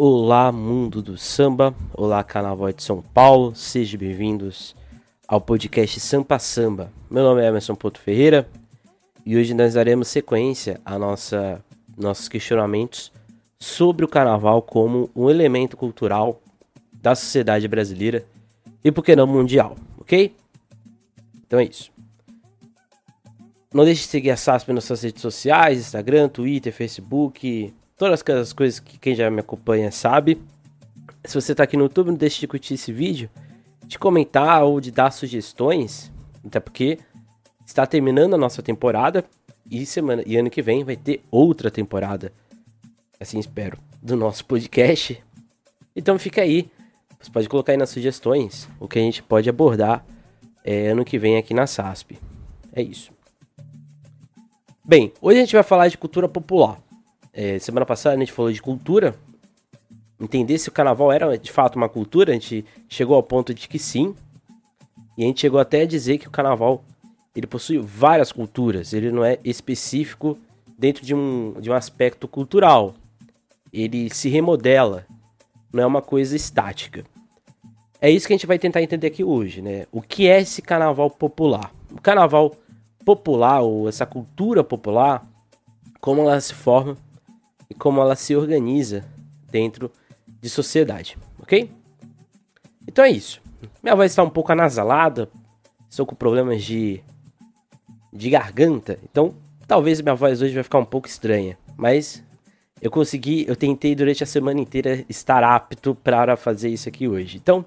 Olá, mundo do samba. Olá, Carnaval de São Paulo. Sejam bem-vindos ao podcast Sampa Samba. Meu nome é Emerson Porto Ferreira e hoje nós daremos sequência a nossa nossos questionamentos sobre o carnaval como um elemento cultural da sociedade brasileira e por que não mundial, ok? Então é isso. Não deixe de seguir a SASP nas suas redes sociais, Instagram, Twitter, Facebook, todas aquelas coisas que quem já me acompanha sabe. Se você está aqui no YouTube, não deixe de curtir esse vídeo, de comentar ou de dar sugestões, até porque está terminando a nossa temporada e semana e ano que vem vai ter outra temporada. Assim espero, do nosso podcast. Então fica aí. Você pode colocar aí nas sugestões o que a gente pode abordar é, ano que vem aqui na SASP. É isso. Bem, hoje a gente vai falar de cultura popular. É, semana passada a gente falou de cultura. Entender se o carnaval era de fato uma cultura, a gente chegou ao ponto de que sim. E a gente chegou até a dizer que o carnaval ele possui várias culturas, ele não é específico dentro de um, de um aspecto cultural. Ele se remodela, não é uma coisa estática. É isso que a gente vai tentar entender aqui hoje, né? O que é esse carnaval popular? O carnaval popular, ou essa cultura popular, como ela se forma e como ela se organiza dentro de sociedade, ok? Então é isso. Minha voz está um pouco anasalada, estou com problemas de, de garganta, então talvez minha voz hoje vai ficar um pouco estranha, mas eu consegui, eu tentei durante a semana inteira estar apto para fazer isso aqui hoje. Então,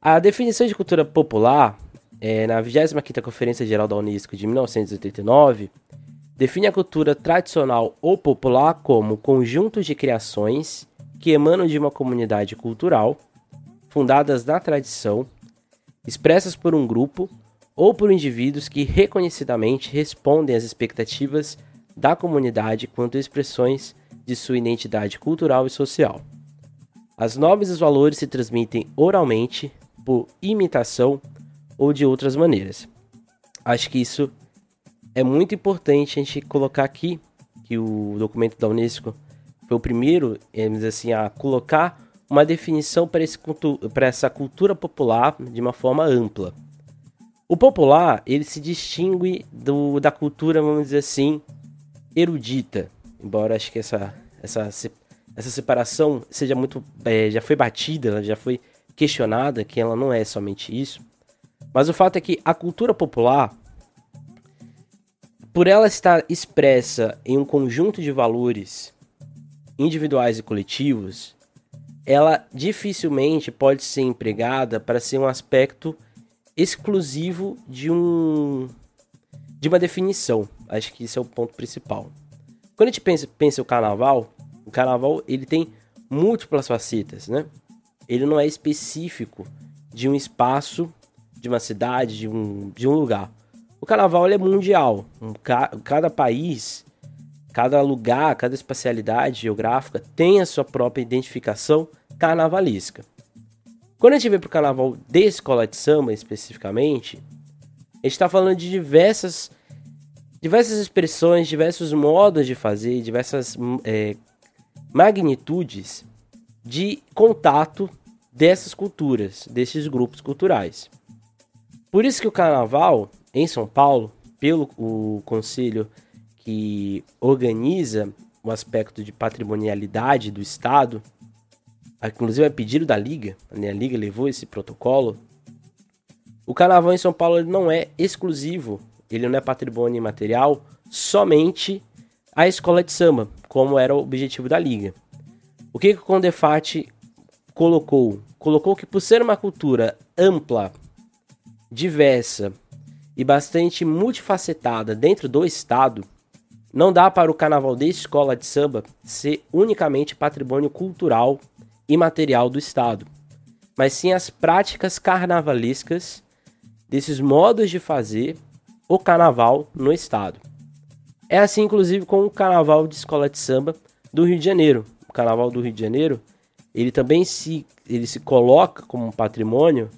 a definição de cultura popular, é, na 25ª Conferência Geral da Unesco de 1989, define a cultura tradicional ou popular como conjunto de criações que emanam de uma comunidade cultural, fundadas na tradição, expressas por um grupo ou por indivíduos que reconhecidamente respondem às expectativas da comunidade quanto expressões de sua identidade cultural e social. As normas e os valores se transmitem oralmente, por imitação ou de outras maneiras. Acho que isso é muito importante a gente colocar aqui que o documento da Unesco foi o primeiro, assim, a colocar uma definição para, esse, para essa cultura popular de uma forma ampla. O popular, ele se distingue do, da cultura, vamos dizer assim, erudita. Embora acho que essa, essa, essa separação seja muito. É, já foi batida, já foi questionada, que ela não é somente isso. Mas o fato é que a cultura popular, por ela estar expressa em um conjunto de valores individuais e coletivos, ela dificilmente pode ser empregada para ser um aspecto exclusivo de um de uma definição. Acho que esse é o ponto principal. Quando a gente pensa, pensa o carnaval, o carnaval ele tem múltiplas facetas, né? Ele não é específico de um espaço, de uma cidade, de um, de um lugar. O carnaval é mundial. Um, cada país, cada lugar, cada espacialidade geográfica tem a sua própria identificação carnavalesca. Quando a gente vem para o carnaval de escola de samba especificamente, a gente está falando de diversas, diversas expressões, diversos modos de fazer, diversas é, magnitudes de contato dessas culturas, desses grupos culturais. Por isso que o carnaval em São Paulo, pelo o conselho que organiza o aspecto de patrimonialidade do Estado, inclusive é pedido da Liga, né? a Liga levou esse protocolo. O carnaval em São Paulo não é exclusivo, ele não é patrimônio imaterial somente a escola de samba, como era o objetivo da Liga. O que, que o Condefat colocou? Colocou que por ser uma cultura ampla, diversa e bastante multifacetada dentro do estado, não dá para o carnaval de escola de samba ser unicamente patrimônio cultural e material do estado, mas sim as práticas carnavalescas desses modos de fazer o carnaval no estado. É assim, inclusive, com o carnaval de escola de samba do Rio de Janeiro. O carnaval do Rio de Janeiro, ele também se, ele se coloca como um patrimônio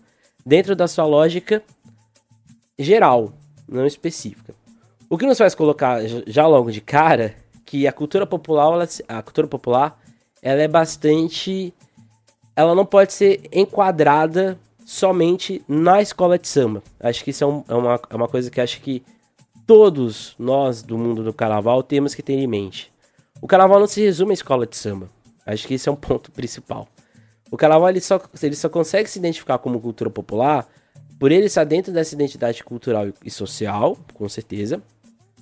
dentro da sua lógica geral, não específica. O que nos faz colocar já logo de cara que a cultura popular, ela, a cultura popular, ela é bastante. Ela não pode ser enquadrada somente na escola de samba. Acho que isso é, um, é, uma, é uma coisa que acho que todos nós do mundo do carnaval temos que ter em mente. O carnaval não se resume à escola de samba. Acho que esse é um ponto principal. O carnaval ele só, ele só consegue se identificar como cultura popular por ele estar dentro dessa identidade cultural e social, com certeza.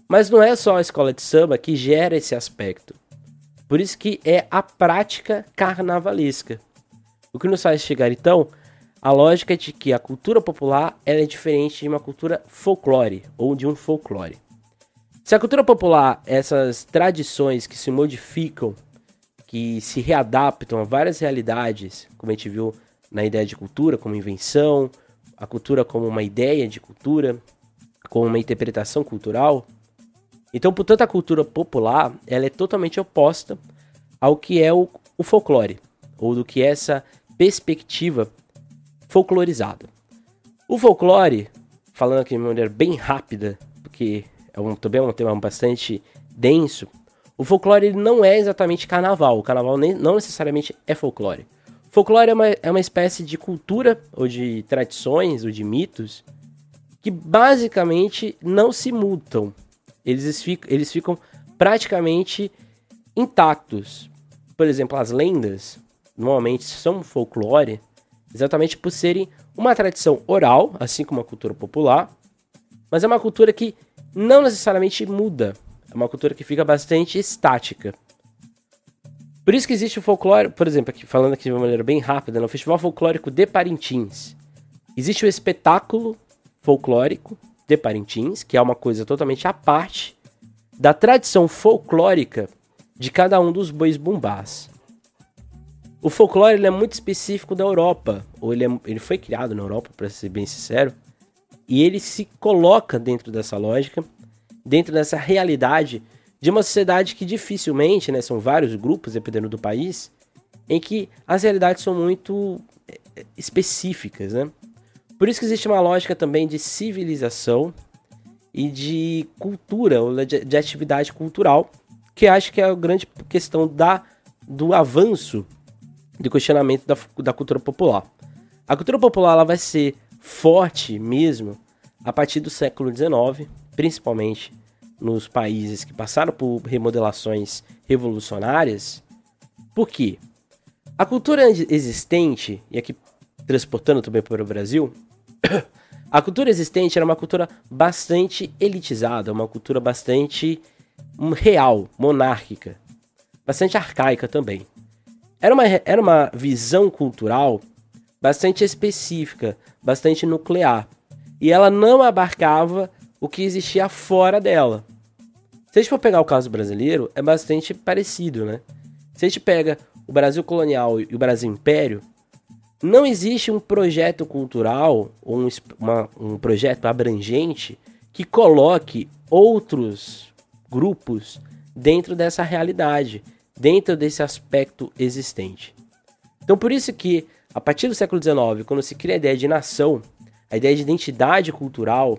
Mas não é só a escola de samba que gera esse aspecto. Por isso que é a prática carnavalesca. O que nos faz chegar então a lógica de que a cultura popular é diferente de uma cultura folclore ou de um folclore. Se a cultura popular, essas tradições que se modificam, que se readaptam a várias realidades, como a gente viu na ideia de cultura como invenção, a cultura como uma ideia de cultura, como uma interpretação cultural. Então, portanto, a cultura popular ela é totalmente oposta ao que é o, o folclore, ou do que é essa perspectiva folclorizado. O folclore, falando aqui de maneira bem rápida, porque é um, também é um tema bastante denso, o folclore ele não é exatamente carnaval. O carnaval nem, não necessariamente é folclore. Folclore é uma, é uma espécie de cultura, ou de tradições, ou de mitos, que basicamente não se mutam. Eles eles ficam praticamente intactos. Por exemplo, as lendas normalmente são folclore, exatamente por serem uma tradição oral, assim como a cultura popular, mas é uma cultura que não necessariamente muda, é uma cultura que fica bastante estática. Por isso que existe o folclore, por exemplo, aqui falando aqui de uma maneira bem rápida, no Festival Folclórico de Parintins, existe o espetáculo folclórico de Parintins, que é uma coisa totalmente à parte da tradição folclórica de cada um dos bois bumbás. O folclore é muito específico da Europa, ou ele, é, ele foi criado na Europa, para ser bem sincero, e ele se coloca dentro dessa lógica, dentro dessa realidade de uma sociedade que dificilmente, né, são vários grupos, dependendo do país, em que as realidades são muito é, específicas, né? Por isso que existe uma lógica também de civilização e de cultura, ou de, de atividade cultural, que acho que é a grande questão da, do avanço de questionamento da, da cultura popular. A cultura popular ela vai ser forte mesmo a partir do século XIX, principalmente nos países que passaram por remodelações revolucionárias. Por quê? A cultura existente, e aqui transportando também para o Brasil, a cultura existente era uma cultura bastante elitizada, uma cultura bastante hum, real, monárquica, bastante arcaica também. Era uma, era uma visão cultural bastante específica, bastante nuclear. E ela não abarcava o que existia fora dela. Se a gente for pegar o caso brasileiro, é bastante parecido, né? Se a gente pega o Brasil colonial e o Brasil império, não existe um projeto cultural ou um, uma, um projeto abrangente que coloque outros grupos dentro dessa realidade dentro desse aspecto existente. Então, por isso que, a partir do século XIX, quando se cria a ideia de nação, a ideia de identidade cultural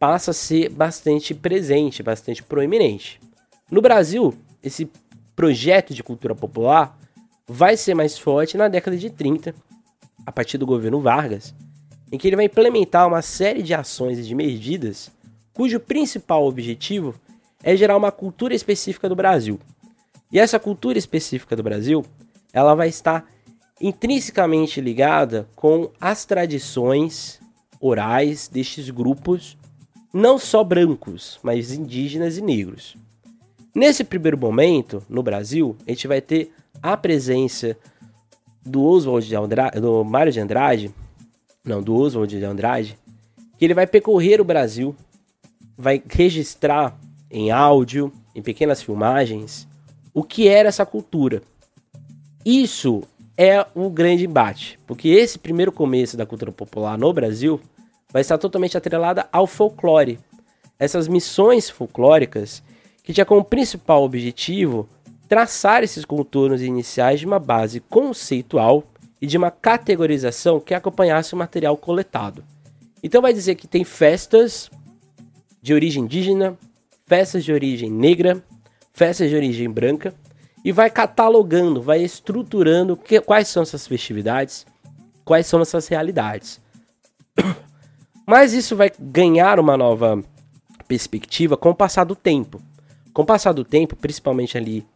passa a ser bastante presente, bastante proeminente. No Brasil, esse projeto de cultura popular vai ser mais forte na década de 30, a partir do governo Vargas, em que ele vai implementar uma série de ações e de medidas cujo principal objetivo é gerar uma cultura específica do Brasil, e essa cultura específica do Brasil, ela vai estar intrinsecamente ligada com as tradições orais destes grupos, não só brancos, mas indígenas e negros. Nesse primeiro momento, no Brasil, a gente vai ter a presença do Oswald de Andrade, do Mário de Andrade, não, do Oswald de Andrade, que ele vai percorrer o Brasil, vai registrar em áudio, em pequenas filmagens, o que era essa cultura. Isso é o grande embate, porque esse primeiro começo da cultura popular no Brasil vai estar totalmente atrelada ao folclore. Essas missões folclóricas que tinha como principal objetivo traçar esses contornos iniciais de uma base conceitual e de uma categorização que acompanhasse o material coletado. Então vai dizer que tem festas de origem indígena, festas de origem negra, festas de origem branca, e vai catalogando, vai estruturando que, quais são essas festividades, quais são essas realidades. Mas isso vai ganhar uma nova perspectiva com o passar do tempo. Com o passar do tempo, principalmente ali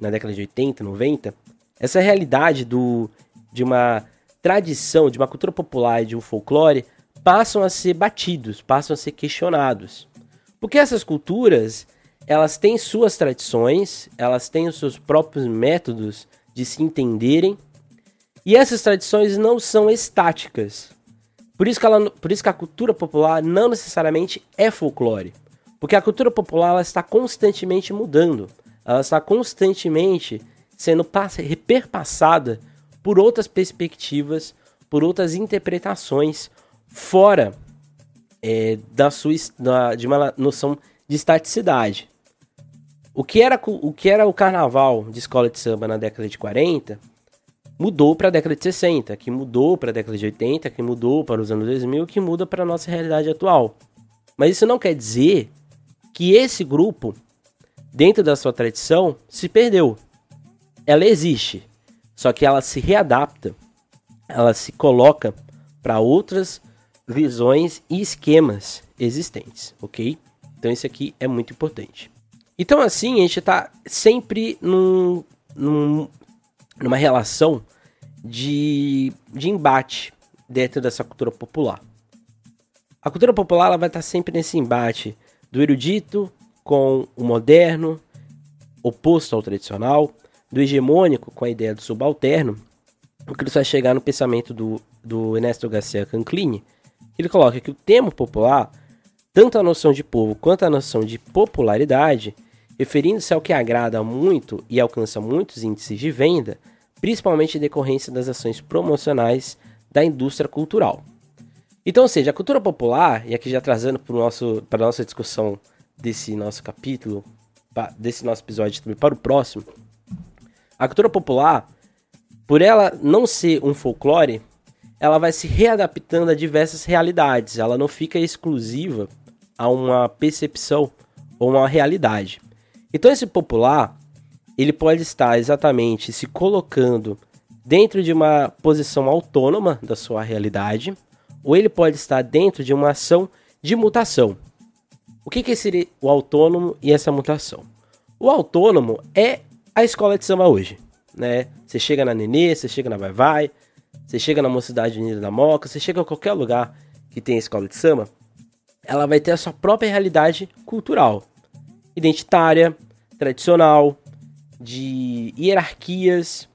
na década de 80, 90, essa realidade do, de uma tradição, de uma cultura popular e de um folclore passam a ser batidos, passam a ser questionados. Porque essas culturas, elas têm suas tradições, elas têm os seus próprios métodos de se entenderem, e essas tradições não são estáticas. Por isso que, ela, por isso que a cultura popular não necessariamente é folclore. Porque a cultura popular ela está constantemente mudando. Ela está constantemente sendo reperpassada por outras perspectivas, por outras interpretações, fora é, da sua, da, de uma noção de estaticidade. O que, era, o que era o carnaval de escola de samba na década de 40 mudou para a década de 60, que mudou para a década de 80, que mudou para os anos 2000, que muda para a nossa realidade atual. Mas isso não quer dizer que esse grupo, dentro da sua tradição, se perdeu. Ela existe, só que ela se readapta, ela se coloca para outras visões e esquemas existentes, ok? Então isso aqui é muito importante. Então assim, a gente está sempre num, num, numa relação de, de embate dentro dessa cultura popular. A cultura popular ela vai estar sempre nesse embate do erudito com o moderno, oposto ao tradicional, do hegemônico com a ideia do subalterno, o que vai chegar no pensamento do, do Ernesto Garcia Canclini, ele coloca que o termo popular, tanto a noção de povo quanto a noção de popularidade, referindo-se ao que agrada muito e alcança muitos índices de venda, principalmente em decorrência das ações promocionais da indústria cultural. Então, ou seja, a cultura popular, e aqui já trazendo para a nossa discussão desse nosso capítulo, desse nosso episódio também para o próximo, a cultura popular, por ela não ser um folclore, ela vai se readaptando a diversas realidades, ela não fica exclusiva a uma percepção ou uma realidade. Então esse popular, ele pode estar exatamente se colocando dentro de uma posição autônoma da sua realidade, ou ele pode estar dentro de uma ação de mutação. O que, que seria o autônomo e essa mutação? O autônomo é a escola de samba hoje, né? Você chega na Nenê, você chega na Vai Vai, você chega na Mocidade Unida da Moca, você chega a qualquer lugar que tem escola de samba, ela vai ter a sua própria realidade cultural, identitária, tradicional, de hierarquias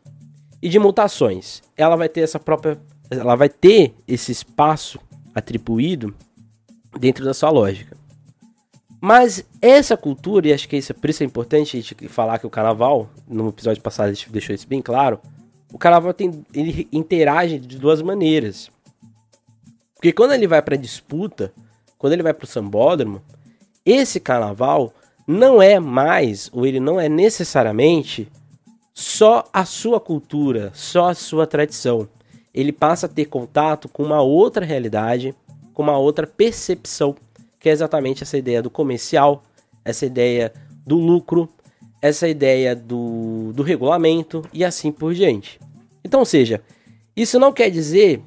e de mutações. Ela vai ter essa própria ela vai ter esse espaço atribuído dentro da sua lógica. Mas essa cultura, e acho que isso, por isso é importante a gente falar que o carnaval, no episódio passado a gente deixou isso bem claro, o carnaval tem, ele interage de duas maneiras. Porque quando ele vai para disputa, quando ele vai para o sambódromo, esse carnaval não é mais, ou ele não é necessariamente só a sua cultura, só a sua tradição ele passa a ter contato com uma outra realidade, com uma outra percepção, que é exatamente essa ideia do comercial, essa ideia do lucro, essa ideia do, do regulamento e assim por diante. Então, ou seja, isso não quer dizer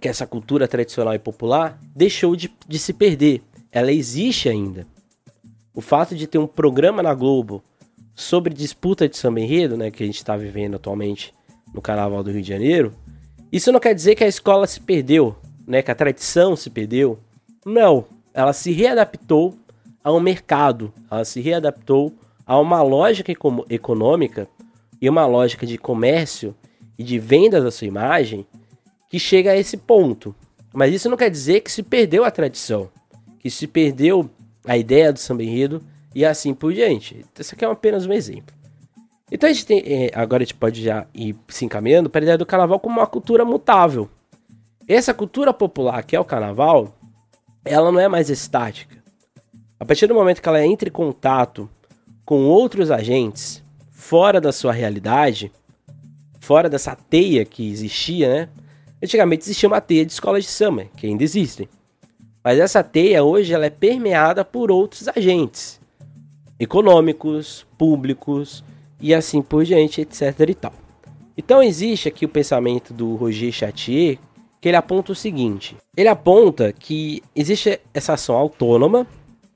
que essa cultura tradicional e popular deixou de, de se perder. Ela existe ainda. O fato de ter um programa na Globo sobre disputa de samba enredo, né, que a gente está vivendo atualmente no Carnaval do Rio de Janeiro, isso não quer dizer que a escola se perdeu, né? Que a tradição se perdeu. Não, ela se readaptou ao mercado, ela se readaptou a uma lógica econômica e uma lógica de comércio e de venda da sua imagem que chega a esse ponto. Mas isso não quer dizer que se perdeu a tradição, que se perdeu a ideia do samba enredo e assim por diante. Isso aqui é apenas um exemplo. Então a gente tem, é, agora a gente pode já ir se encaminhando para a ideia do carnaval como uma cultura mutável. Essa cultura popular que é o carnaval, ela não é mais estática. A partir do momento que ela entra em contato com outros agentes fora da sua realidade, fora dessa teia que existia, né? Antigamente existia uma teia de escolas de samba, que ainda existem. Mas essa teia hoje ela é permeada por outros agentes econômicos, públicos, e assim por diante, etc e tal. Então existe aqui o pensamento do Roger Chatier, que ele aponta o seguinte: ele aponta que existe essa ação autônoma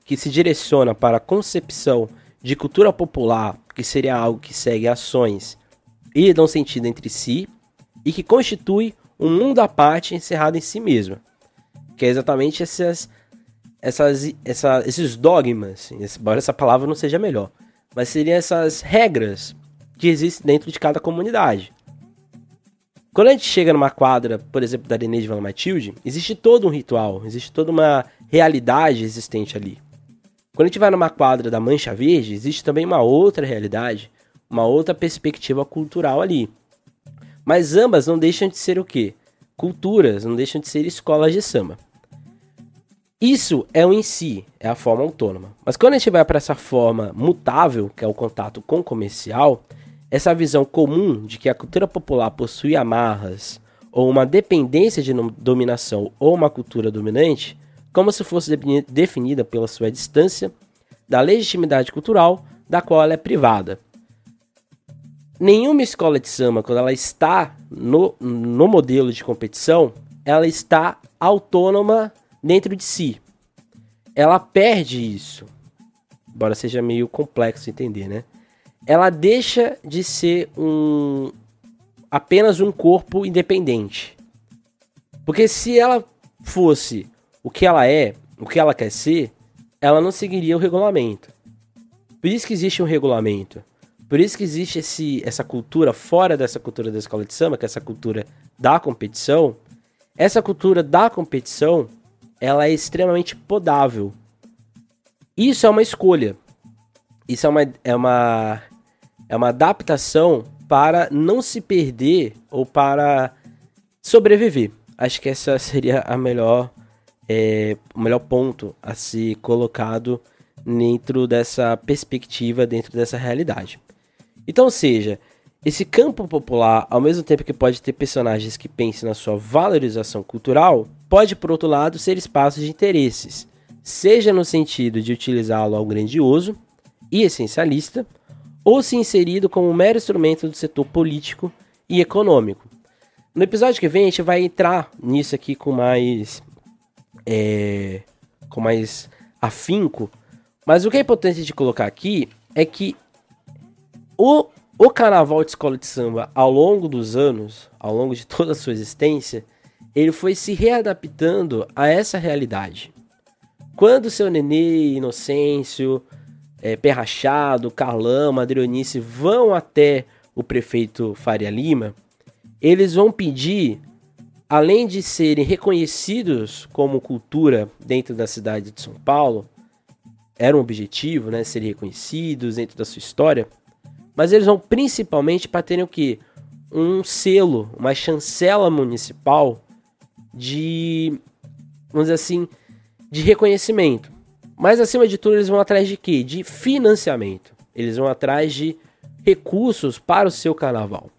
que se direciona para a concepção de cultura popular, que seria algo que segue ações e dão sentido entre si, e que constitui um mundo à parte encerrado em si mesma. Que é exatamente essas, essas, essa, esses dogmas, embora essa palavra não seja melhor, mas seriam essas regras que existem dentro de cada comunidade. Quando a gente chega numa quadra, por exemplo, da Areneia de Vila Matilde, existe todo um ritual, existe toda uma realidade existente ali. Quando a gente vai numa quadra da Mancha Verde, existe também uma outra realidade, uma outra perspectiva cultural ali. Mas ambas não deixam de ser o quê? Culturas, não deixam de ser escolas de samba. Isso é o em si, é a forma autônoma. Mas quando a gente vai para essa forma mutável, que é o contato com o comercial, essa visão comum de que a cultura popular possui amarras ou uma dependência de dominação ou uma cultura dominante, como se fosse definida pela sua distância da legitimidade cultural da qual ela é privada. Nenhuma escola de samba, quando ela está no, no modelo de competição, ela está autônoma dentro de si. Ela perde isso. Embora seja meio complexo entender, né? Ela deixa de ser um apenas um corpo independente. Porque se ela fosse o que ela é, o que ela quer ser, ela não seguiria o regulamento. Por isso que existe um regulamento. Por isso que existe esse, essa cultura fora dessa cultura da escola de samba, que é essa cultura da competição. Essa cultura da competição, ela é extremamente podável. Isso é uma escolha. Isso é uma, é uma, é uma adaptação para não se perder ou para sobreviver. Acho que essa seria a melhor, é, o melhor ponto a ser colocado dentro dessa perspectiva, dentro dessa realidade. Então, seja, esse campo popular, ao mesmo tempo que pode ter personagens que pensem na sua valorização cultural, pode, por outro lado, ser espaço de interesses, seja no sentido de utilizá-lo ao grandioso e essencialista, ou se inserido como um mero instrumento do setor político e econômico. No episódio que vem, a gente vai entrar nisso aqui com mais. É, com mais afinco. Mas o que é importante de colocar aqui é que o o carnaval de escola de samba, ao longo dos anos, ao longo de toda a sua existência, ele foi se readaptando a essa realidade. Quando seu Nenê, Inocêncio, é, Perrachado, Carlão, Adrionice vão até o prefeito Faria Lima, eles vão pedir, além de serem reconhecidos como cultura dentro da cidade de São Paulo, era um objetivo, né, serem reconhecidos dentro da sua história, mas eles vão principalmente para terem o que? Um selo, uma chancela municipal de, vamos dizer assim, de reconhecimento. Mas acima de tudo, eles vão atrás de quê? De financiamento. Eles vão atrás de recursos para o seu carnaval.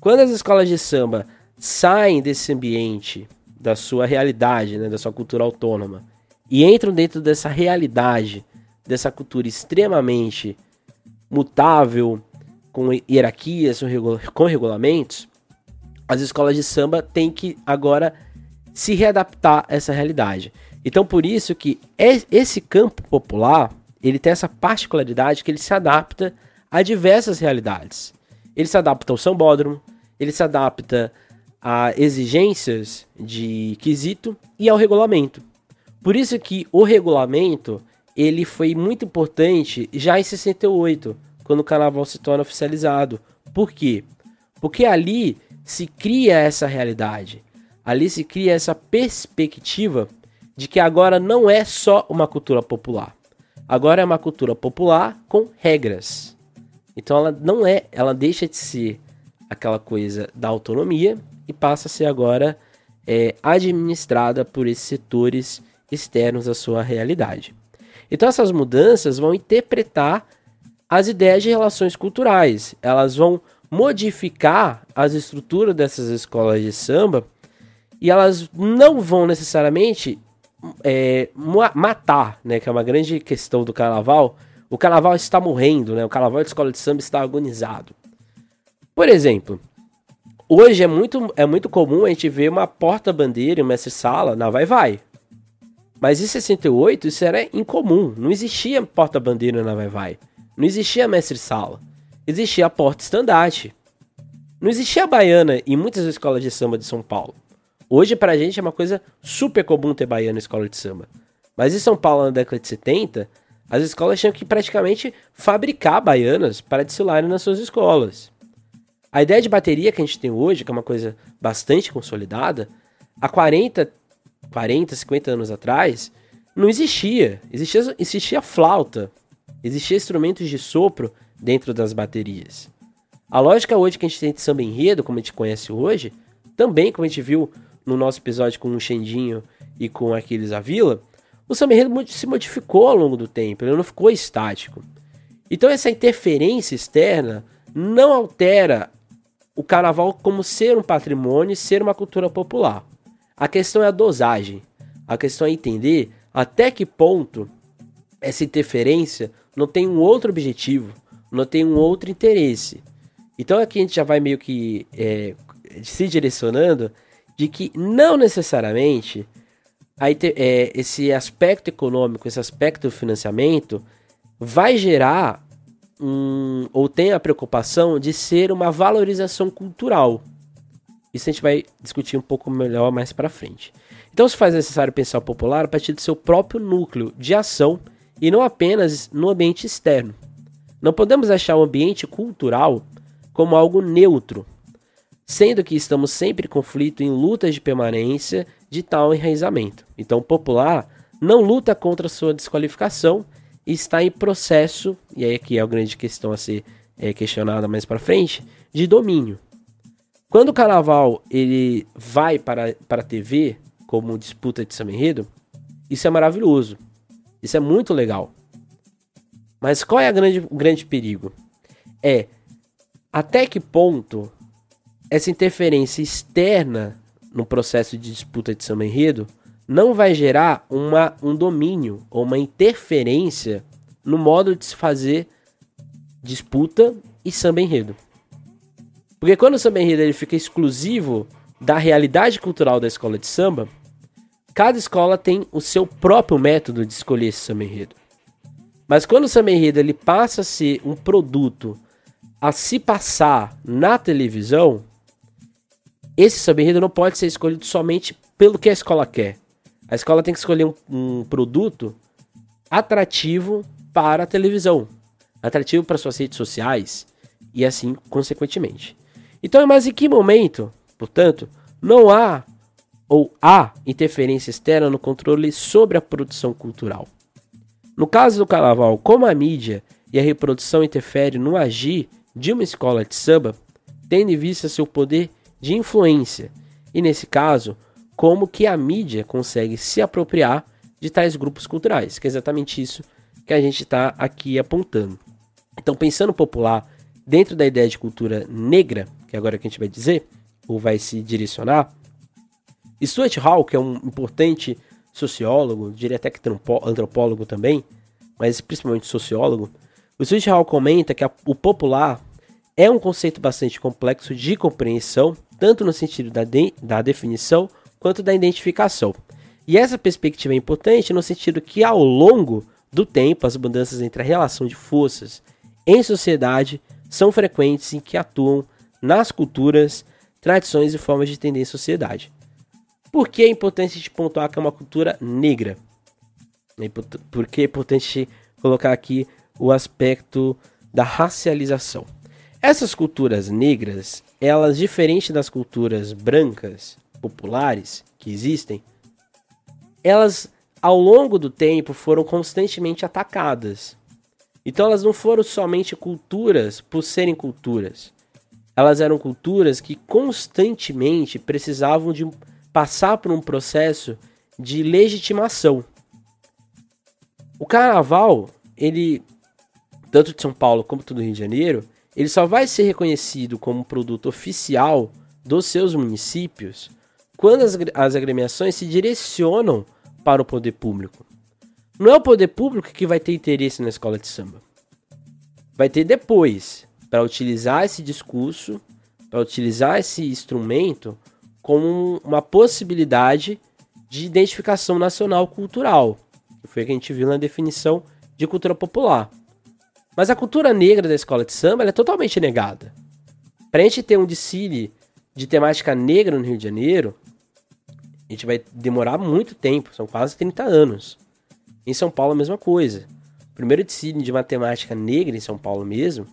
Quando as escolas de samba saem desse ambiente, da sua realidade, né, da sua cultura autônoma, e entram dentro dessa realidade, dessa cultura extremamente mutável, com hierarquias, com regulamentos, as escolas de samba têm que agora se readaptar a essa realidade. Então, por isso que esse campo popular, ele tem essa particularidade que ele se adapta a diversas realidades. Ele se adapta ao sambódromo, ele se adapta a exigências de quesito e ao regulamento. Por isso que o regulamento, ele foi muito importante já em 68, quando o carnaval se torna oficializado. Por quê? Porque ali se cria essa realidade. Ali se cria essa perspectiva de que agora não é só uma cultura popular. Agora é uma cultura popular com regras. Então ela não é, ela deixa de ser aquela coisa da autonomia e passa a ser agora é, administrada por esses setores externos à sua realidade. Então essas mudanças vão interpretar as ideias de relações culturais. Elas vão modificar as estruturas dessas escolas de samba e elas não vão necessariamente é, matar, né, que é uma grande questão do carnaval, o carnaval está morrendo, né? O carnaval de escola de samba está agonizado. Por exemplo, hoje é muito, é muito comum a gente ver uma porta-bandeira e um mestre-sala na vai-vai. Mas em 68 isso era incomum. Não existia porta-bandeira na vai-vai. Não existia mestre-sala. Existia a porta-estandarte. Não existia a baiana em muitas escolas de samba de São Paulo. Hoje, pra gente, é uma coisa super comum ter baiana em escola de samba. Mas em São Paulo, na década de 70, as escolas tinham que praticamente fabricar baianas para desfilarem nas suas escolas. A ideia de bateria que a gente tem hoje, que é uma coisa bastante consolidada, há 40, 40 50 anos atrás, não existia. Existia, existia flauta, existia instrumentos de sopro dentro das baterias. A lógica hoje que a gente tem de samba enredo, como a gente conhece hoje, também como a gente viu no nosso episódio com o Xandinho e com Aquiles Avila, o samba enredo se modificou ao longo do tempo, ele não ficou estático. Então essa interferência externa não altera o carnaval como ser um patrimônio e ser uma cultura popular. A questão é a dosagem. A questão é entender até que ponto essa interferência não tem um outro objetivo, não tem um outro interesse. Então aqui a gente já vai meio que é, se direcionando de que não necessariamente aí é, esse aspecto econômico, esse aspecto do financiamento, vai gerar um, ou tem a preocupação de ser uma valorização cultural. Isso a gente vai discutir um pouco melhor mais para frente. Então se faz necessário pensar o popular a partir do seu próprio núcleo de ação e não apenas no ambiente externo. Não podemos achar o ambiente cultural como algo neutro, sendo que estamos sempre em conflito em lutas de permanência de tal enraizamento. Então, popular não luta contra sua desqualificação e está em processo, e aí aqui é a grande questão a ser é, questionada mais para frente, de domínio. Quando o carnaval ele vai para, para a TV como disputa de samba isso é maravilhoso. Isso é muito legal. Mas qual é a grande, o grande perigo? É até que ponto essa interferência externa no processo de disputa de samba enredo não vai gerar uma, um domínio ou uma interferência no modo de se fazer disputa e samba enredo. Porque quando o samba enredo ele fica exclusivo da realidade cultural da escola de samba, cada escola tem o seu próprio método de escolher esse samba enredo. Mas quando o samba enredo ele passa a ser um produto a se passar na televisão, esse samba enredo não pode ser escolhido somente pelo que a escola quer. A escola tem que escolher um, um produto atrativo para a televisão, atrativo para suas redes sociais e assim consequentemente. Então, mas em que momento, portanto, não há ou há interferência externa no controle sobre a produção cultural? No caso do carnaval, como a mídia e a reprodução interferem no agir de uma escola de samba, tendo em vista seu poder de influência, e nesse caso, como que a mídia consegue se apropriar de tais grupos culturais, que é exatamente isso que a gente está aqui apontando. Então, pensando popular, dentro da ideia de cultura negra, que é agora que a gente vai dizer, ou vai se direcionar, Stuart Hall, que é um importante sociólogo, diria até que antropólogo também, mas principalmente sociólogo, o Stuart Hall comenta que a, o popular é um conceito bastante complexo de compreensão tanto no sentido da, de, da definição quanto da identificação. E essa perspectiva é importante no sentido que, ao longo do tempo, as mudanças entre a relação de forças em sociedade são frequentes em que atuam nas culturas, tradições e formas de entender a sociedade. Por que é importante a gente pontuar que é uma cultura negra? É Por que é importante colocar aqui o aspecto da racialização? Essas culturas negras, elas diferente das culturas brancas populares que existem, elas ao longo do tempo foram constantemente atacadas. Então elas não foram somente culturas por serem culturas. Elas eram culturas que constantemente precisavam de passar por um processo de legitimação. O carnaval, ele tanto de São Paulo como do Rio de Janeiro, ele só vai ser reconhecido como produto oficial dos seus municípios quando as, as agremiações se direcionam para o poder público. Não é o poder público que vai ter interesse na escola de samba. Vai ter depois, para utilizar esse discurso, para utilizar esse instrumento como uma possibilidade de identificação nacional cultural, foi o que a gente viu na definição de cultura popular. Mas a cultura negra da escola de samba é totalmente negada. Para a gente ter um desfile de temática negra no Rio de Janeiro, a gente vai demorar muito tempo, são quase 30 anos. Em São Paulo a mesma coisa. O primeiro desfile de matemática negra em São Paulo mesmo,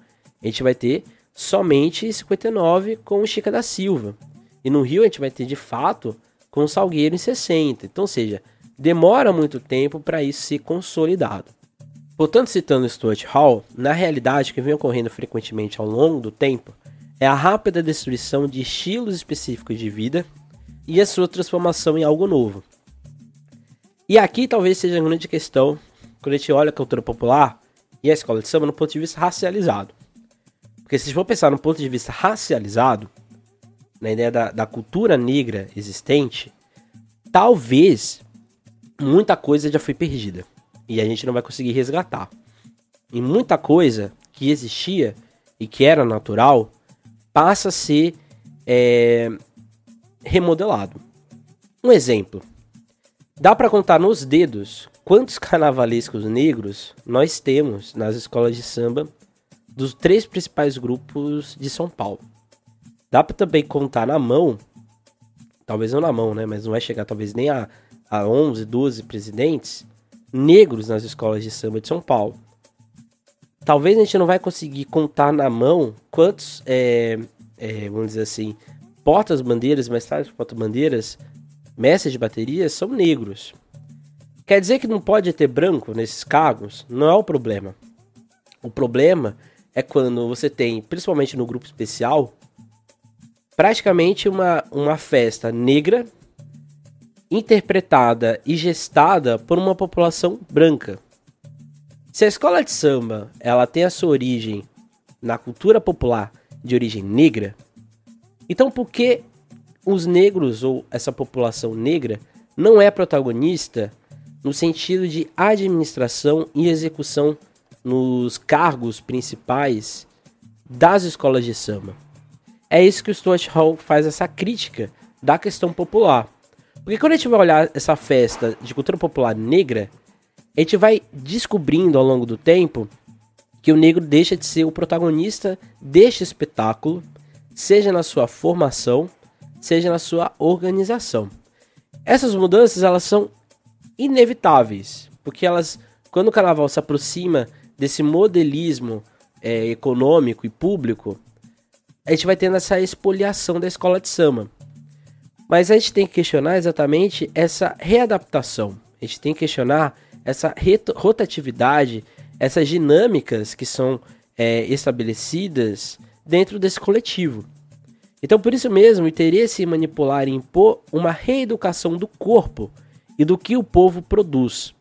a gente vai ter somente em 59 com Chica da Silva. E no Rio a gente vai ter de fato com o Salgueiro em 60. Então, ou seja, demora muito tempo para isso ser consolidado. Portanto, citando Stuart Hall, na realidade o que vem ocorrendo frequentemente ao longo do tempo é a rápida destruição de estilos específicos de vida e a sua transformação em algo novo. E aqui talvez seja a grande questão quando a gente olha a cultura popular e a escola de samba no ponto de vista racializado. Porque se for pensar no ponto de vista racializado, na ideia da, da cultura negra existente, talvez muita coisa já foi perdida. E a gente não vai conseguir resgatar. E muita coisa que existia e que era natural passa a ser é, remodelado. Um exemplo. Dá para contar nos dedos quantos carnavalescos negros nós temos nas escolas de samba dos três principais grupos de São Paulo. Dá para também contar na mão, talvez não na mão, né, mas não vai chegar talvez nem a, a 11, 12 presidentes negros nas escolas de samba de São Paulo. Talvez a gente não vai conseguir contar na mão quantos, é, é, vamos dizer assim, portas-bandeiras, mais tarde porta-bandeiras, mestres de baterias são negros. Quer dizer que não pode ter branco nesses cargos? Não é o problema. O problema é quando você tem, principalmente no grupo especial, praticamente uma, uma festa negra interpretada e gestada por uma população branca. Se a escola de samba ela tem a sua origem na cultura popular de origem negra, então por que os negros ou essa população negra não é protagonista no sentido de administração e execução nos cargos principais das escolas de samba? É isso que o Stuart Hall faz essa crítica da questão popular. Porque quando a gente vai olhar essa festa de cultura popular negra, a gente vai descobrindo ao longo do tempo que o negro deixa de ser o protagonista deste espetáculo, seja na sua formação, seja na sua organização. Essas mudanças elas são inevitáveis, porque elas, quando o carnaval se aproxima desse modelismo é, econômico e público, a gente vai tendo essa expoliação da escola de samba. Mas a gente tem que questionar exatamente essa readaptação. A gente tem que questionar essa rotatividade, essas dinâmicas que são é, estabelecidas dentro desse coletivo. Então, por isso mesmo, o interesse em manipular e impor uma reeducação do corpo e do que o povo produz,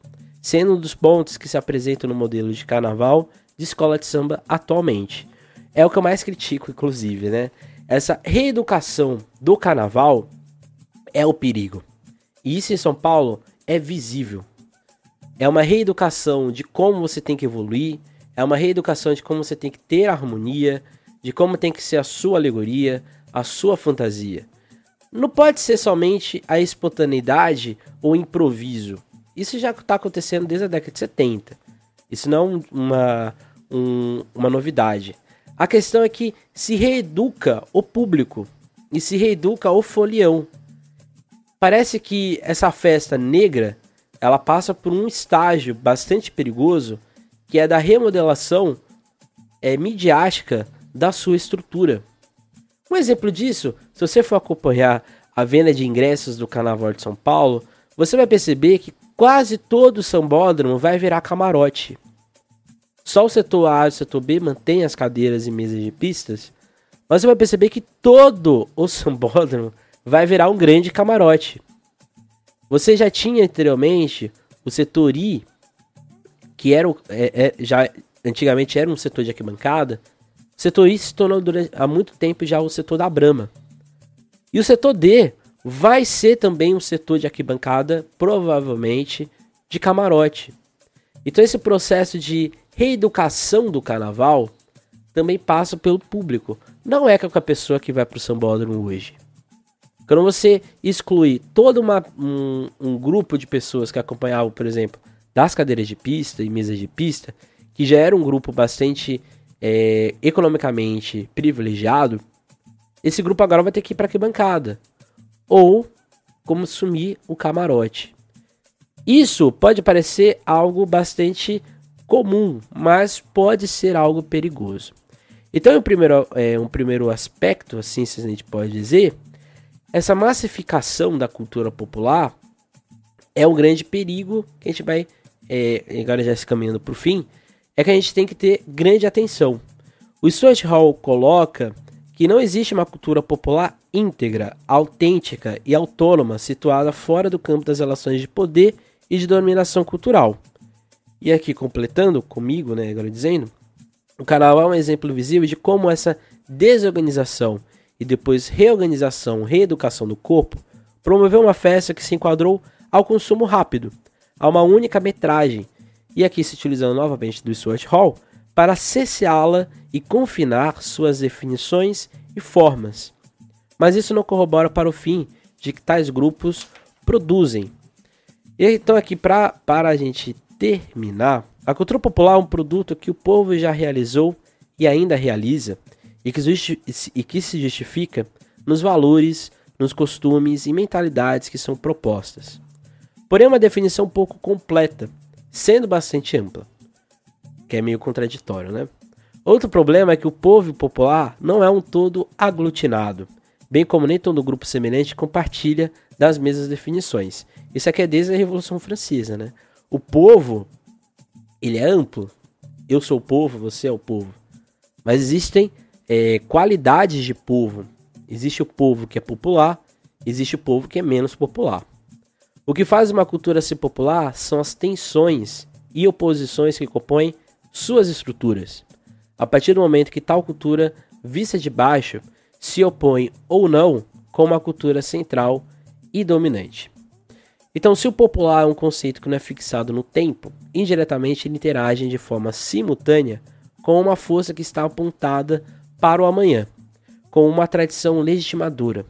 sendo um dos pontos que se apresentam no modelo de carnaval de escola de samba atualmente. É o que eu mais critico, inclusive, né? Essa reeducação do carnaval é o perigo. E isso em São Paulo é visível. É uma reeducação de como você tem que evoluir, é uma reeducação de como você tem que ter harmonia, de como tem que ser a sua alegoria, a sua fantasia. Não pode ser somente a espontaneidade ou improviso. Isso já está acontecendo desde a década de 70. Isso não é uma, um, uma novidade. A questão é que se reeduca o público e se reeduca o folião parece que essa festa negra ela passa por um estágio bastante perigoso que é da remodelação é, midiática da sua estrutura. Um exemplo disso, se você for acompanhar a venda de ingressos do Carnaval de São Paulo, você vai perceber que quase todo o sambódromo vai virar camarote. Só o setor A e o setor B mantém as cadeiras e mesas de pistas, mas você vai perceber que todo o sambódromo vai virar um grande camarote. Você já tinha anteriormente o setor I, que era é, é, já antigamente era um setor de arquibancada. O setor I se tornou durante, há muito tempo já o setor da Brama. E o setor D vai ser também um setor de arquibancada, provavelmente de camarote. Então esse processo de reeducação do carnaval também passa pelo público. Não é com a pessoa que vai para o sambódromo hoje. Quando você exclui todo uma, um, um grupo de pessoas que acompanhavam, por exemplo, das cadeiras de pista e mesas de pista, que já era um grupo bastante é, economicamente privilegiado, esse grupo agora vai ter que ir para que bancada ou como sumir o camarote. Isso pode parecer algo bastante comum, mas pode ser algo perigoso. Então, um primeiro, é, um primeiro aspecto, assim, se a gente pode dizer, essa massificação da cultura popular é um grande perigo que a gente vai, é, agora já se caminhando para o fim, é que a gente tem que ter grande atenção. O Stuart Hall coloca que não existe uma cultura popular íntegra, autêntica e autônoma situada fora do campo das relações de poder e de dominação cultural. E aqui completando comigo, né, agora dizendo, o canal é um exemplo visível de como essa desorganização e depois reorganização, reeducação do corpo promoveu uma festa que se enquadrou ao consumo rápido, a uma única metragem, e aqui se utilizando novamente do Stuart Hall, para cesseá-la e confinar suas definições e formas. Mas isso não corrobora para o fim de que tais grupos produzem. E então aqui pra, para a gente terminar, a cultura popular é um produto que o povo já realizou e ainda realiza e que, e que se justifica nos valores, nos costumes e mentalidades que são propostas. Porém, é uma definição pouco completa, sendo bastante ampla que é meio contraditório, né? Outro problema é que o povo popular não é um todo aglutinado, bem como nem todo grupo semelhante compartilha das mesmas definições. Isso aqui é desde a Revolução Francesa, né? O povo, ele é amplo. Eu sou o povo, você é o povo. Mas existem é, qualidades de povo. Existe o povo que é popular, existe o povo que é menos popular. O que faz uma cultura ser popular são as tensões e oposições que compõem suas estruturas. A partir do momento que tal cultura, vista de baixo, se opõe ou não com uma cultura central e dominante. Então, se o popular é um conceito que não é fixado no tempo, indiretamente ele interage de forma simultânea com uma força que está apontada para o amanhã, com uma tradição legitimadora.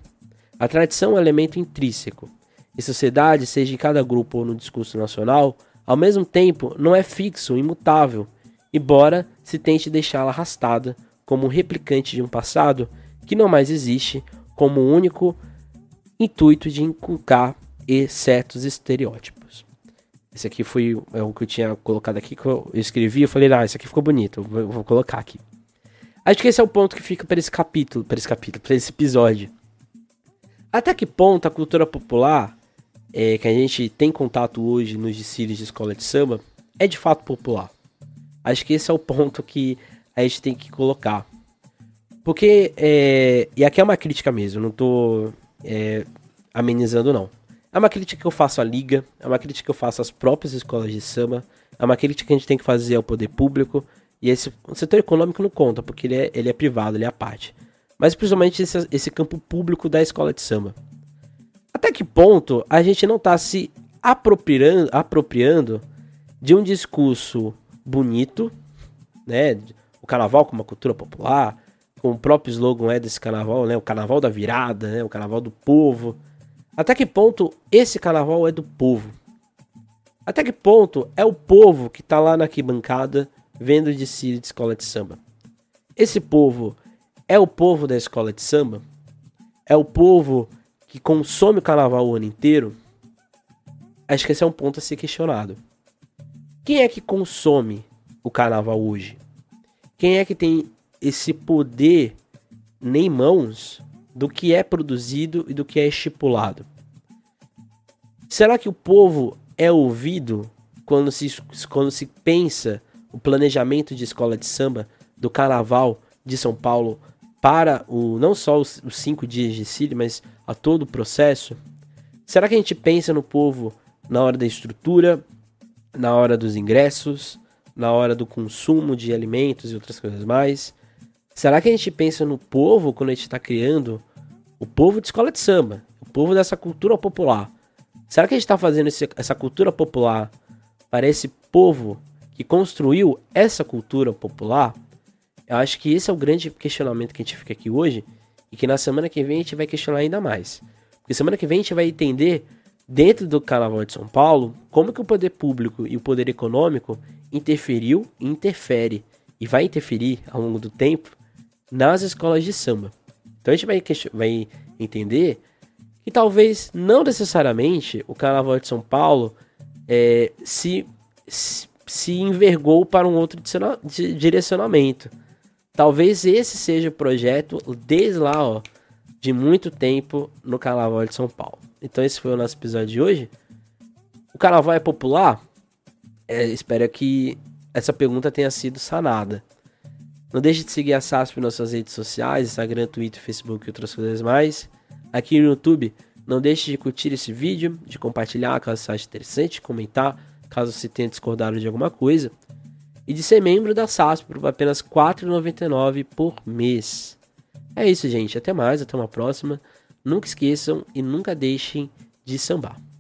A tradição é um elemento intrínseco. Em sociedade, seja em cada grupo ou no discurso nacional, ao mesmo tempo não é fixo, imutável, embora se tente deixá-la arrastada como um replicante de um passado que não mais existe, como o único intuito de inculcar certos estereótipos. Esse aqui foi é o que eu tinha colocado aqui, que eu escrevi, eu falei, ah, esse aqui ficou bonito, vou colocar aqui. Acho que esse é o ponto que fica para esse capítulo, para esse capítulo, para esse episódio. Até que ponto a cultura popular, é, que a gente tem contato hoje nos desfiles de escola de samba, é de fato popular? Acho que esse é o ponto que a gente tem que colocar. Porque, é, e aqui é uma crítica mesmo, não tô é, amenizando não. É uma crítica que eu faço à liga, é uma crítica que eu faço às próprias escolas de samba, é uma crítica que a gente tem que fazer ao poder público, e esse o setor econômico não conta, porque ele é, ele é privado, ele é a parte. Mas principalmente esse, esse campo público da escola de samba. Até que ponto a gente não está se apropriando, apropriando de um discurso bonito, né? O carnaval como uma cultura popular, com o próprio slogan é desse carnaval, né? O carnaval da virada, né? O carnaval do povo. Até que ponto esse carnaval é do povo? Até que ponto é o povo que tá lá na arquibancada vendo de si de escola de samba? Esse povo é o povo da escola de samba? É o povo que consome o carnaval o ano inteiro? Acho que esse é um ponto a ser questionado. Quem é que consome o carnaval hoje? Quem é que tem esse poder nem mãos do que é produzido e do que é estipulado? Será que o povo é ouvido quando se, quando se pensa o planejamento de escola de samba do carnaval de São Paulo para o não só os, os cinco dias de Cílio, mas a todo o processo? Será que a gente pensa no povo na hora da estrutura, na hora dos ingressos, na hora do consumo de alimentos e outras coisas mais? Será que a gente pensa no povo quando a gente está criando o povo de escola de samba, o povo dessa cultura popular? Será que a gente está fazendo esse, essa cultura popular para esse povo que construiu essa cultura popular? Eu acho que esse é o grande questionamento que a gente fica aqui hoje e que na semana que vem a gente vai questionar ainda mais. Porque semana que vem a gente vai entender, dentro do Carnaval de São Paulo, como que o poder público e o poder econômico interferiu e interfere e vai interferir ao longo do tempo nas escolas de samba. Então a gente vai, vai entender que talvez não necessariamente o Carnaval de São Paulo é, se, se, se envergou para um outro direcionamento. Talvez esse seja o projeto desde lá, ó, de muito tempo no Carnaval de São Paulo. Então esse foi o nosso episódio de hoje. O Carnaval é popular? É, espero que essa pergunta tenha sido sanada. Não deixe de seguir a SASP nas suas redes sociais, Instagram, Twitter, Facebook e outras coisas mais. Aqui no YouTube, não deixe de curtir esse vídeo, de compartilhar caso você ache interessante, comentar caso você tenha discordado de alguma coisa. E de ser membro da SASP por apenas R$ 4,99 por mês. É isso, gente. Até mais, até uma próxima. Nunca esqueçam e nunca deixem de sambar.